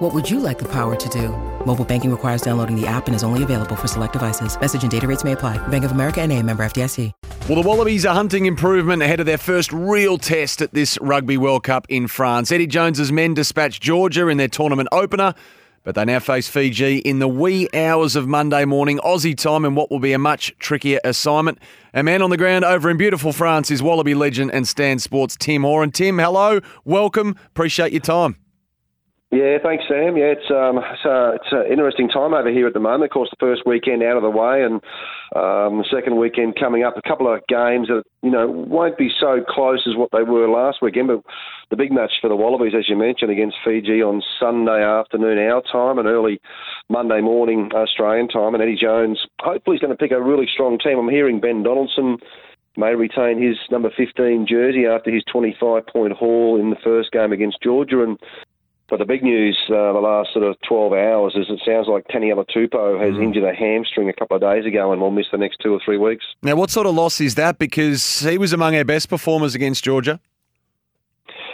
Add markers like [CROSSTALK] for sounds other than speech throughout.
What would you like the power to do? Mobile banking requires downloading the app and is only available for select devices. Message and data rates may apply. Bank of America and a member FDIC. Well, the Wallabies are hunting improvement ahead of their first real test at this Rugby World Cup in France. Eddie Jones's men dispatched Georgia in their tournament opener, but they now face Fiji in the wee hours of Monday morning Aussie time in what will be a much trickier assignment. A man on the ground over in beautiful France is Wallaby legend and Stan Sports Tim Horan. Tim, hello, welcome, appreciate your time. Yeah, thanks, Sam. Yeah, it's um, it's, uh, it's an interesting time over here at the moment. Of course, the first weekend out of the way, and um, the second weekend coming up. A couple of games that you know won't be so close as what they were last weekend, but the big match for the Wallabies, as you mentioned, against Fiji on Sunday afternoon our time and early Monday morning Australian time. And Eddie Jones hopefully is going to pick a really strong team. I'm hearing Ben Donaldson may retain his number 15 jersey after his 25 point haul in the first game against Georgia. And but the big news uh, the last sort of 12 hours is it sounds like Taniela Tupou has mm. injured a hamstring a couple of days ago and will miss the next two or three weeks. Now, what sort of loss is that? Because he was among our best performers against Georgia.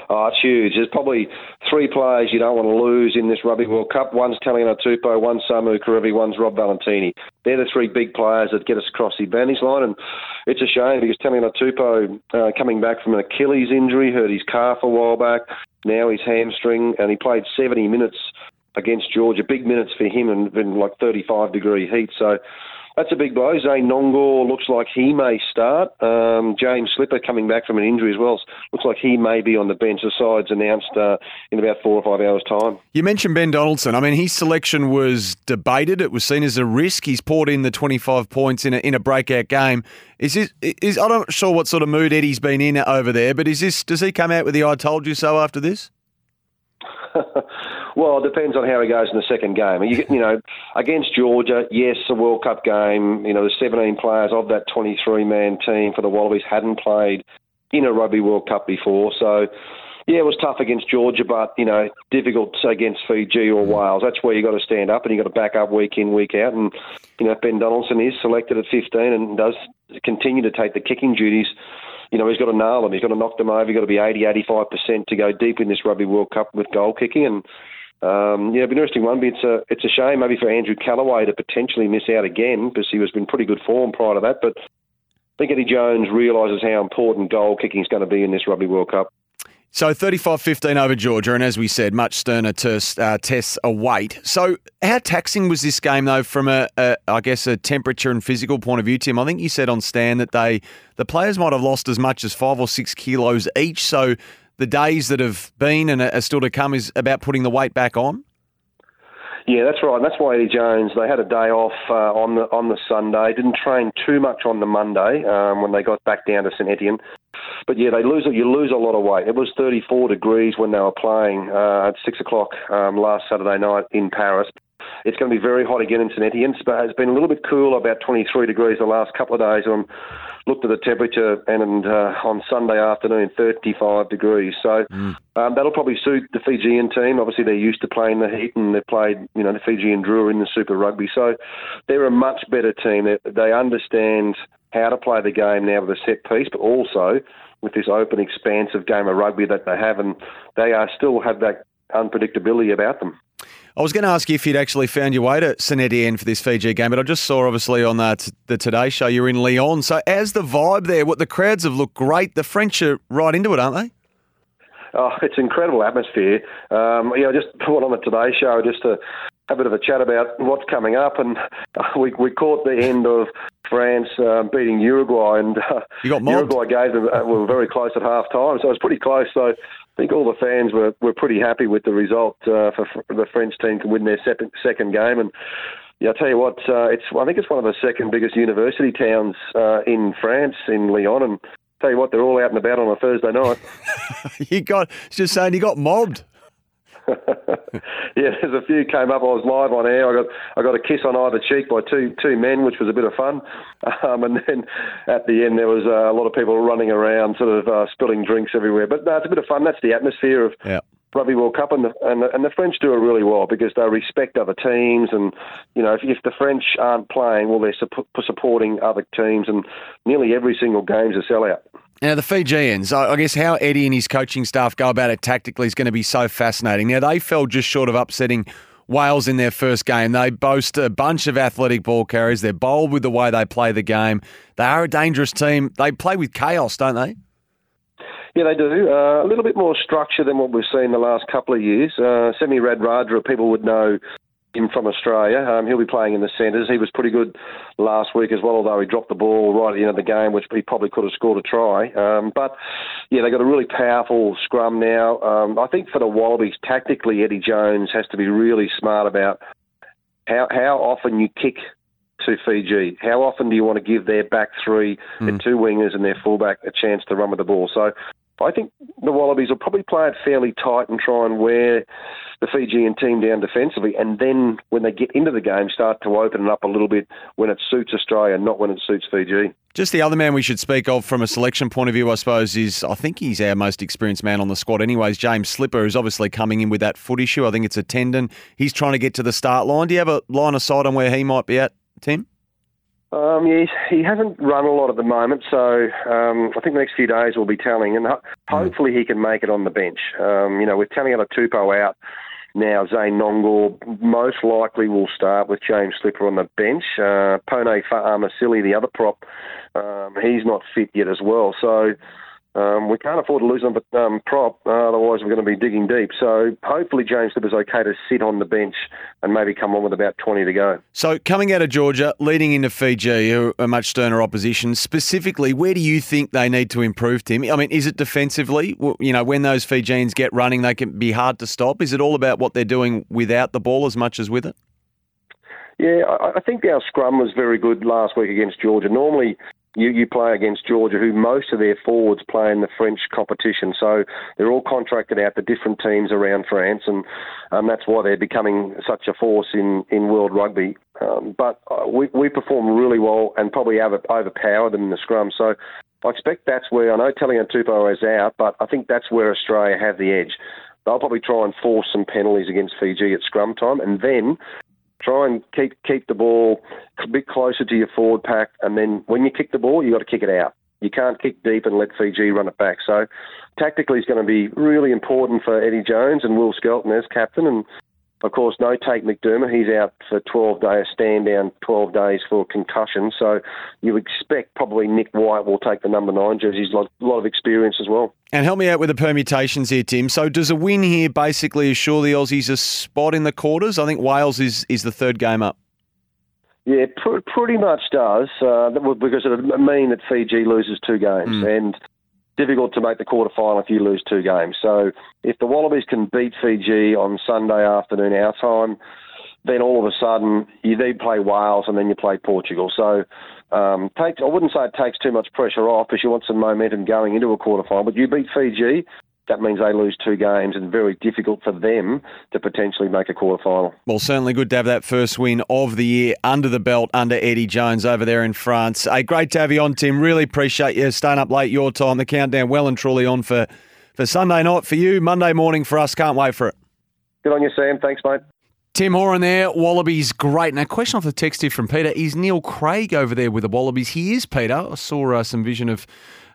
Oh, it's huge. There's probably three players you don't want to lose in this Rugby World Cup. One's Taniela Tupou, one's Samu Kerevi, one's Rob Valetini. They're the three big players that get us across the advantage line, and it's a shame because Taniela Tupou, uh, coming back from an Achilles injury, hurt his calf a while back, now his hamstring, and he played 70 minutes against Georgia. Big minutes for him and in like 35 degree heat. So that's a big blow. Zane Nonggorr looks like he may start. Um, James Slipper coming back from an injury as well. Looks like he may be on the bench. The side's announced uh, in about four or five hours' time. You mentioned Ben Donaldson. I mean, his selection was debated. It was seen as a risk. He's poured in the 25 points in a, in a breakout game. Is this, is I'm not sure what sort of mood Eddie's been in over there, but is this does he come out with the "I told you so" after this? [LAUGHS] Well, it depends on how he goes in the second game. You, you know, [LAUGHS] against Georgia, yes, a World Cup game. You know, the 17 players of that 23-man team for the Wallabies hadn't played in a Rugby World Cup before, so yeah, it was tough against Georgia, but you know, difficult against Fiji or Wales. That's where you got to stand up and you got to back up week in, week out. And you know, Ben Donaldson is selected at 15 and does continue to take the kicking duties. You know, he's got to nail them. He's got to knock them over. He's got to be 80, 85 percent to go deep in this Rugby World Cup with goal kicking and. Um, yeah, it'll be an interesting one. But it's a it's a shame maybe for Andrew Kellaway to potentially miss out again because he was in pretty good form prior to that. But I think Eddie Jones realises how important goal kicking is going to be in this Rugby World Cup. So 35-15 over Georgia, and as we said, much sterner uh, tests await. So how taxing was this game, though, from a, a, I guess, a temperature and physical point of view, Tim? I think you said on Stan that they the players might have lost as much as five or six kilos each. So the days that have been and are still to come is about putting the weight back on? Yeah, that's right. That's why Eddie Jones they had a day off uh, on the on the Sunday. Didn't train too much on the Monday um, when they got back down to St Etienne. But yeah, they lose you lose a lot of weight. It was 34 degrees when they were playing uh, at six o'clock um, last Saturday night in Paris. It's going to be very hot again in St Etienne, but it's been a little bit cool, about 23 degrees the last couple of days. I'm looked at the temperature, and uh, on Sunday afternoon, 35 degrees. So mm. um, that'll probably suit the Fijian team. Obviously, they're used to playing the heat, and they've played, you know, the Fijian Drua in the Super Rugby. So they're a much better team. They, they understand how to play the game now with a set piece, but also with this open, expansive game of rugby that they have, and they are still have that unpredictability about them. I was going to ask you if you'd actually found your way to St Etienne for this Fiji game, but I just saw obviously on that the Today Show you're in Lyon. So as the vibe there, what the crowds have looked great. The French are right into it, aren't they? Oh, it's incredible atmosphere. Um, you know, just [LAUGHS] put on the Today Show just to a bit of a chat about what's coming up, and we we caught the end of France uh, beating Uruguay, and uh, Uruguay gave them uh, were very close at half time, so it was pretty close. So I think all the fans were, were pretty happy with the result uh, for, for the French team to win their second, second game. And yeah, I'll tell you what, uh, it's I think it's one of the second biggest university towns uh, in France, in Lyon. And tell you what, they're all out and about on a Thursday night. [LAUGHS] you got just saying you got mobbed. [LAUGHS] yeah, there's a few came up. I was live on air. I got I got a kiss on either cheek by two two men, which was a bit of fun. [LAUGHS] Um, and then at the end, there was uh, a lot of people running around, sort of uh, spilling drinks everywhere. But no, it's a bit of fun. That's the atmosphere of yeah. Rugby World Cup, and the, and the, and the French do it really well because they respect other teams, and you know if, if the French aren't playing, well, they're su- supporting other teams, and nearly every single game's a sellout. Now, the Fijians, I guess how Eddie and his coaching staff go about it tactically is going to be so fascinating. Now, they fell just short of upsetting Wales in their first game. They boast a bunch of athletic ball carriers. They're bold with the way they play the game. They are a dangerous team. They play with chaos, don't they? Yeah, they do. Uh, a little bit more structure than what we've seen the last couple of years. Uh, Semi Radradra, people would know him from Australia. Um, he'll be playing in the centres. He was pretty good last week as well, although he dropped the ball right at the end of the game, which he probably could have scored a try. Um, but yeah, they've got a really powerful scrum now. Um, I think for the Wallabies, tactically, Eddie Jones has to be really smart about how how often you kick to Fiji. How often do you want to give their back three, mm. their two wingers, and their fullback a chance to run with the ball? So I think the Wallabies will probably play it fairly tight and try and wear the Fijian team down defensively, and then when they get into the game, start to open it up a little bit when it suits Australia, not when it suits Fiji. Just the other man we should speak of from a selection point of view, I suppose, is I think he's our most experienced man on the squad. Anyways, James Slipper is obviously coming in with that foot issue. I think it's a tendon. He's trying to get to the start line. Do you have a line of sight on where he might be at, Tim? Um, yeah, he hasn't run a lot at the moment, so um, I think the next few days will be telling, and ho- hmm. hopefully he can make it on the bench. Um, you know, with Taniela Tupou out now, Zane Nonggorr most likely will start with James Slipper on the bench. Uh, Pone Fa'amausili, the other prop, um, he's not fit yet as well, so um, we can't afford to lose them, but um, prop. Uh, otherwise, we're going to be digging deep. So hopefully, James Slipper's okay to sit on the bench and maybe come on with about 20 to go. So coming out of Georgia, leading into Fiji, a much sterner opposition. Specifically, where do you think they need to improve, Tim? I mean, is it defensively? You know, when those Fijians get running, they can be hard to stop. Is it all about what they're doing without the ball as much as with it? Yeah, I think our scrum was very good last week against Georgia. Normally, you, you play against Georgia, who most of their forwards play in the French competition. So they're all contracted out to different teams around France, and um, that's why they're becoming such a force in, in world rugby. Um, but uh, we, we perform really well and probably over, overpower them in the scrum. So I expect that's where, I know Taniela Tupou is out, but I think that's where Australia have the edge. They'll probably try and force some penalties against Fiji at scrum time, and then try and keep keep the ball a bit closer to your forward pack, and then when you kick the ball, you got to kick it out. You can't kick deep and let Fiji run it back. So tactically, it's going to be really important for Eddie Jones and Will Skelton as captain, and of course, no Tate McDermott. He's out for 12 days, stand down 12 days for concussion. So you expect probably Nick White will take the number nine jersey. He's got a lot of experience as well. And help me out with the permutations here, Tim. So does a win here basically assure the Aussies a spot in the quarters? I think Wales is, is the third game up. Yeah, pr- pretty much does, uh, because it would mean that Fiji loses two games. Mm. And difficult to make the quarter final if you lose two games. So if the Wallabies can beat Fiji on Sunday afternoon our time, then all of a sudden you then play Wales and then you play Portugal. So um, takes, I wouldn't say it takes too much pressure off because you want some momentum going into a quarter final. But you beat Fiji, that means they lose two games and very difficult for them to potentially make a quarter final. Well, certainly good to have that first win of the year under the belt under Eddie Jones over there in France. Hey, great to have you on, Tim. Really appreciate you staying up late your time. The countdown well and truly on for, for Sunday night for you, Monday morning for us. Can't wait for it. Good on you, Sam. Thanks, mate. Tim Horan there, Wallabies great. Now, question off the text here from Peter: Is Neil Craig over there with the Wallabies? He is, Peter. I saw uh, some vision of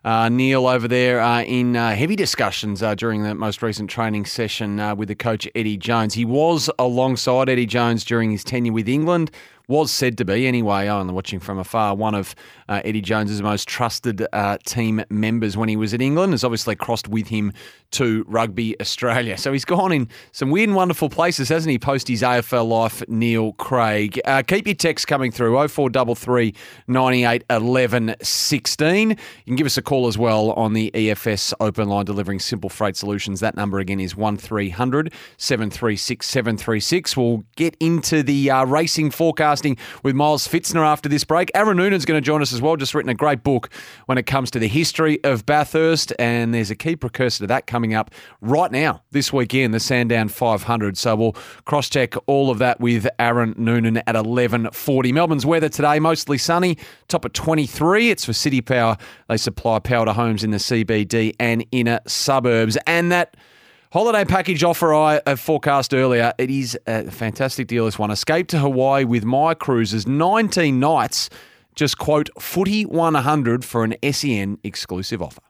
uh, Neil over there uh, in uh, heavy discussions uh, during the most recent training session uh, with the coach Eddie Jones. He was alongside Eddie Jones during his tenure with England was said to be, anyway, only watching from afar, one of uh, Eddie Jones's most trusted uh, team members when he was at England. Has obviously crossed with him to Rugby Australia. So he's gone in some weird and wonderful places, hasn't he? Post his AFL life, Neil Craig. Uh, keep your texts coming through 0433 98 11 16. You can give us a call as well on the EFS open line delivering simple freight solutions. That number again is 1300 736 736. We'll get into the uh, racing forecast podcasting with Miles Fitzner after this break. Aaron Noonan's going to join us as well, just written a great book when it comes to the history of Bathurst, and there's a key precursor to that coming up right now, this weekend, the Sandown 500. So we'll cross check all of that with Aaron Noonan at 11.40. Melbourne's weather today, mostly sunny, top at 23. It's for City Power. They supply power to homes in the CBD and inner suburbs. And that holiday package offer I have uh, forecast earlier, it is a fantastic deal, this one. Escape to Hawaii with My Cruises, 19 nights. Just quote footy 100 for an SEN exclusive offer.